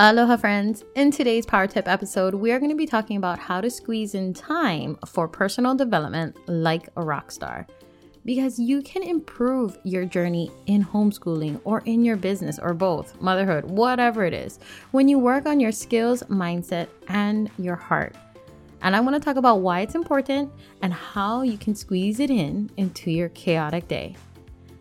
Aloha, friends. In today's Power Tip episode, we are going to be talking about how to squeeze in time for personal development like a rock star. Because you can improve your journey in homeschooling or in your business or both, motherhood, whatever it is, when you work on your skills, mindset, and your heart. And I want to talk about why it's important and how you can squeeze it in into your chaotic day.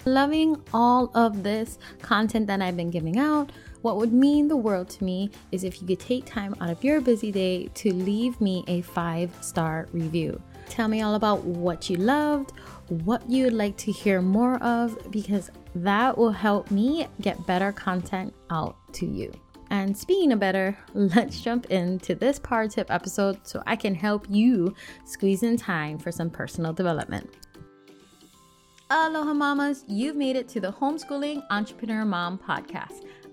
Loving all of this content that I've been giving out what would mean the world to me is if you could take time out of your busy day to leave me a five star review. Tell me all about what you loved, what you'd like to hear more of, because that will help me get better content out to you. And speaking of better, let's jump into this power tip episode so I can help you squeeze in time for some personal development. Aloha mamas, you've made it to the Homeschooling Entrepreneur Mom podcast.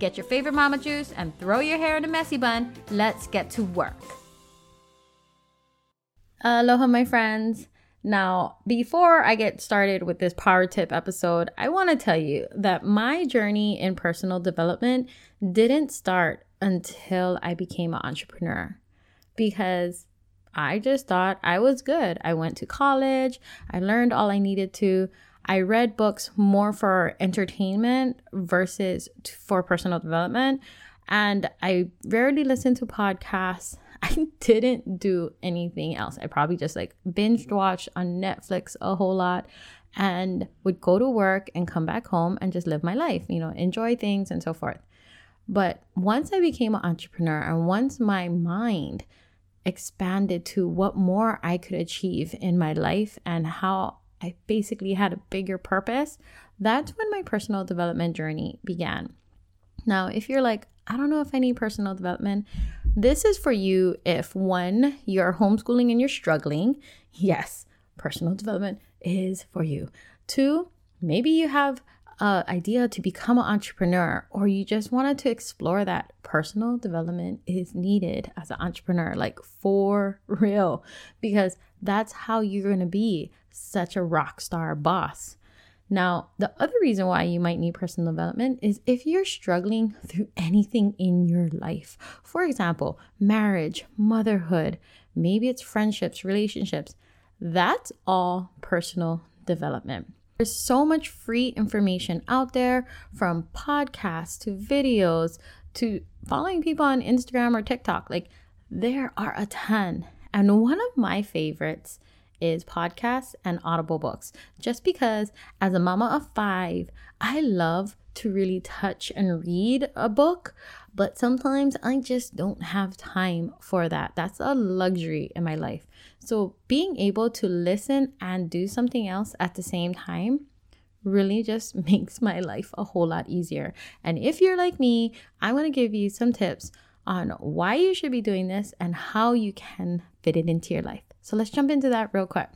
Get your favorite mama juice and throw your hair in a messy bun. Let's get to work. Aloha, my friends. Now, before I get started with this power tip episode, I want to tell you that my journey in personal development didn't start until I became an entrepreneur because I just thought I was good. I went to college, I learned all I needed to. I read books more for entertainment versus for personal development. And I rarely listened to podcasts. I didn't do anything else. I probably just like binge watched on Netflix a whole lot and would go to work and come back home and just live my life, you know, enjoy things and so forth. But once I became an entrepreneur and once my mind expanded to what more I could achieve in my life and how I basically had a bigger purpose, that's when my personal development journey began. Now, if you're like, I don't know if I need personal development, this is for you if one, you're homeschooling and you're struggling. Yes, personal development is for you. Two, maybe you have an idea to become an entrepreneur or you just wanted to explore that personal development is needed as an entrepreneur, like for real, because that's how you're going to be such a rock star boss. Now, the other reason why you might need personal development is if you're struggling through anything in your life. For example, marriage, motherhood, maybe it's friendships, relationships. That's all personal development. There's so much free information out there from podcasts to videos to following people on Instagram or TikTok. Like, there are a ton. And one of my favorites is podcasts and audible books. Just because as a mama of 5, I love to really touch and read a book, but sometimes I just don't have time for that. That's a luxury in my life. So, being able to listen and do something else at the same time really just makes my life a whole lot easier. And if you're like me, I'm going to give you some tips on why you should be doing this and how you can fit it into your life. So let's jump into that real quick.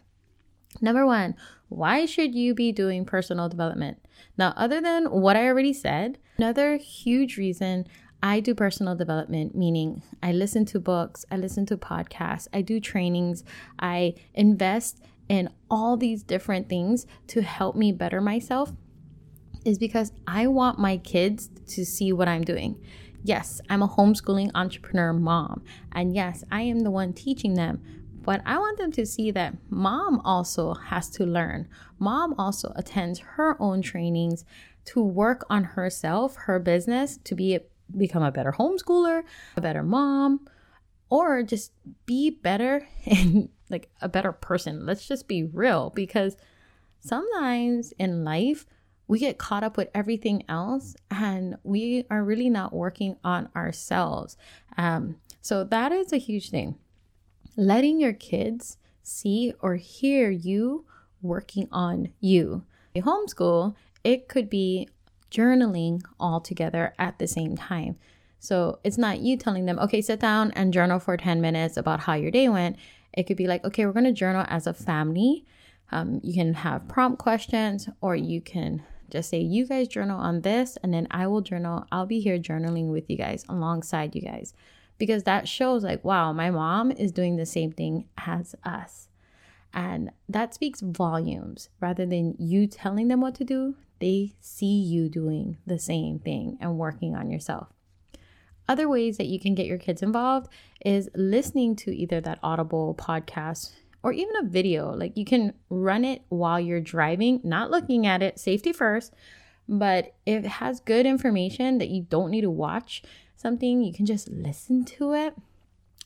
Number one, why should you be doing personal development? Now, other than what I already said, another huge reason I do personal development, meaning I listen to books, I listen to podcasts, I do trainings, I invest in all these different things to help me better myself, is because I want my kids to see what I'm doing. Yes, I'm a homeschooling entrepreneur mom, and yes, I am the one teaching them, but I want them to see that mom also has to learn. Mom also attends her own trainings to work on herself, her business, to be a, become a better homeschooler, a better mom, or just be better and like a better person. Let's just be real because sometimes in life we get caught up with everything else and we are really not working on ourselves. Um, so that is a huge thing letting your kids see or hear you working on you. A homeschool, it could be journaling all together at the same time. So it's not you telling them, okay, sit down and journal for 10 minutes about how your day went. It could be like, okay, we're going to journal as a family. Um, you can have prompt questions, or you can just say, you guys journal on this, and then I will journal. I'll be here journaling with you guys alongside you guys because that shows, like, wow, my mom is doing the same thing as us. And that speaks volumes rather than you telling them what to do. They see you doing the same thing and working on yourself. Other ways that you can get your kids involved is listening to either that Audible podcast or even a video. Like you can run it while you're driving, not looking at it, safety first. But if it has good information that you don't need to watch something, you can just listen to it.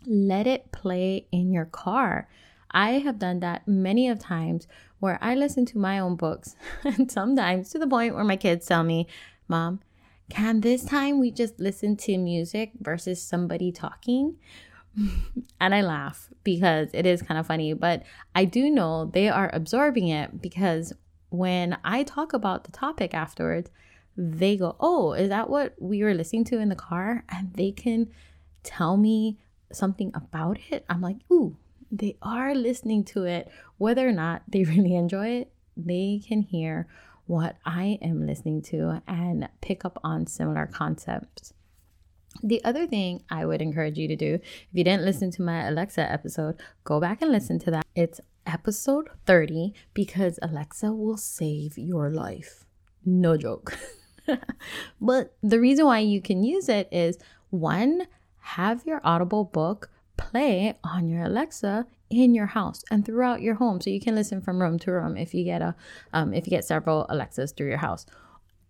Let it play in your car. I have done that many of times where I listen to my own books and sometimes to the point where my kids tell me, "Mom, can this time we just listen to music versus somebody talking? and I laugh because it is kind of funny, but I do know they are absorbing it because when I talk about the topic afterwards, they go, Oh, is that what we were listening to in the car? And they can tell me something about it. I'm like, Ooh, they are listening to it. Whether or not they really enjoy it, they can hear what I am listening to and pick up on similar concepts. The other thing I would encourage you to do, if you didn't listen to my Alexa episode, go back and listen to that. It's episode 30 because Alexa will save your life. No joke. but the reason why you can use it is one, have your Audible book play on your Alexa in your house and throughout your home. So you can listen from room to room if you get a um, if you get several alexas through your house.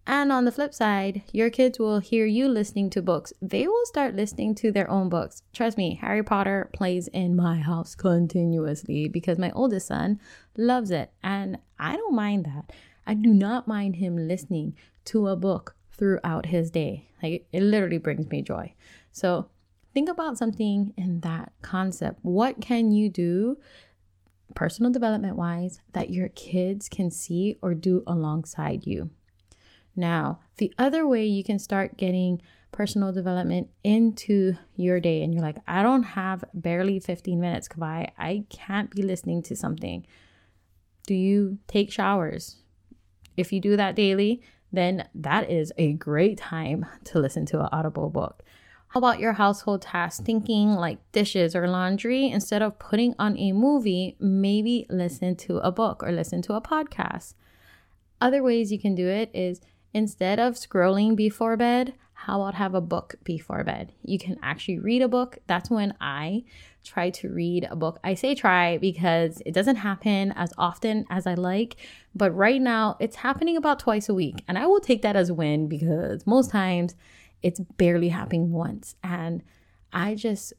And on the flip side your kids will hear you listening to books. They will start listening to their own books. Trust me harry potter plays in my house continuously because my oldest son loves it. And i don't mind that. I do not mind him listening to a book throughout his day. Like it literally brings me joy. So think about something in that concept. What can you do, personal development wise, that your kids can see or do alongside you? Now, the other way you can start getting personal development into your day, and you're like, I don't have barely 15 minutes, Kawai. I can't be listening to something. Do you take showers? If you do that daily, then that is a great time to listen to an audible book. How about your household tasks, thinking like dishes or laundry? Instead of putting on a movie, maybe listen to a book or listen to a podcast. Other ways you can do it is instead of scrolling before bed, how about have a book before bed? You can actually read a book. That's when I try to read a book. I say try because it doesn't happen as often as I like, but right now it's happening about twice a week. And I will take that as a win because most times it's barely happening once. And I just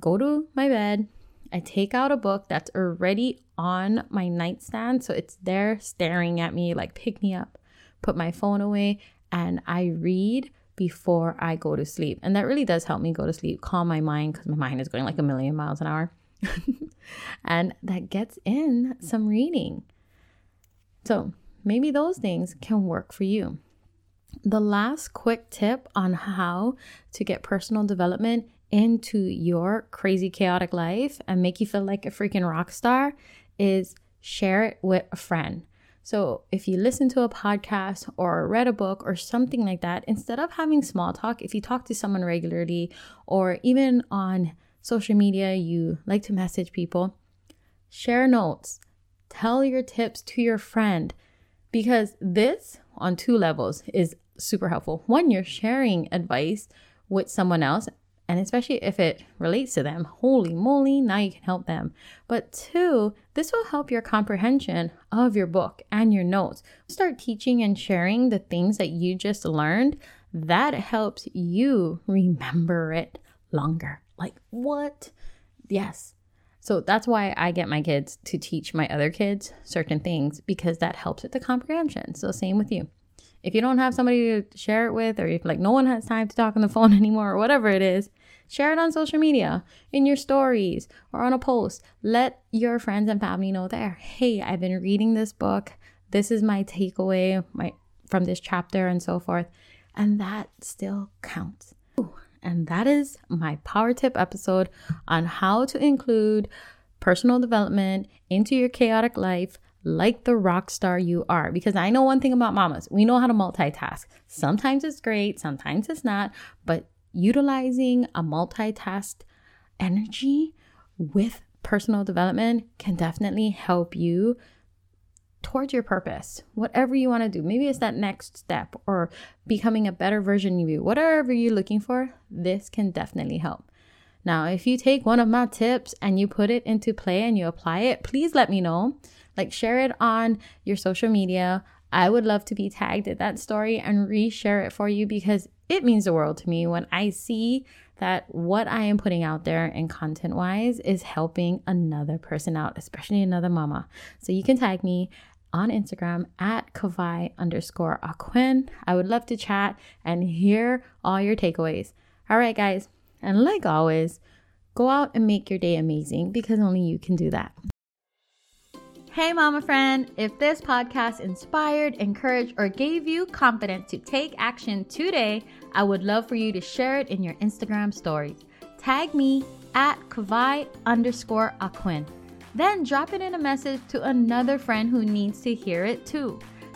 go to my bed. I take out a book that's already on my nightstand. So it's there staring at me, like, pick me up, put my phone away, and I read before I go to sleep. And that really does help me go to sleep, calm my mind, because my mind is going like a million miles an hour. and that gets in some reading. So maybe those things can work for you. The last quick tip on how to get personal development into your crazy, chaotic life and make you feel like a freaking rock star is share it with a friend. So, if you listen to a podcast or read a book or something like that, instead of having small talk, if you talk to someone regularly or even on social media, you like to message people, share notes, tell your tips to your friend because this on two levels is super helpful. One, you're sharing advice with someone else, and especially if it relates to them, holy moly, now you can help them. But two, this will help your comprehension of your book and your notes. Start teaching and sharing the things that you just learned. That helps you remember it longer. Like, what? Yes. So that's why I get my kids to teach my other kids certain things because that helps with the comprehension. So, same with you if you don't have somebody to share it with, or if like no one has time to talk on the phone anymore, or whatever it is, share it on social media, in your stories, or on a post. Let your friends and family know there. Hey, I've been reading this book. This is my takeaway my from this chapter and so forth. And that still counts. Ooh, And that is my power tip episode on how to include personal development into your chaotic life like the rock star you are. Because I know one thing about mamas we know how to multitask. Sometimes it's great, sometimes it's not, but utilizing a multitask energy with personal development can definitely help you towards your purpose, whatever you want to do. Maybe it's that next step or becoming a better version of you. Whatever you're looking for, this can definitely help. Now, if you take one of my tips and you put it into play and you apply it, please let me know. Like, share it on your social media. I would love to be tagged in that story and reshare it for you because it means the world to me when I see that what I am putting out there and content wise is helping another person out, especially another mama. So you can tag me on Instagram at Kawai underscore Aquin. I would love to chat and hear all your takeaways. All right, guys. And like always, go out and make your day amazing because only you can do that. Hey, mama friend, if this podcast inspired, encouraged, or gave you confidence to take action today, I would love for you to share it in your Instagram stories. Tag me at Kawai underscore Aquin. Then drop it in a message to another friend who needs to hear it too.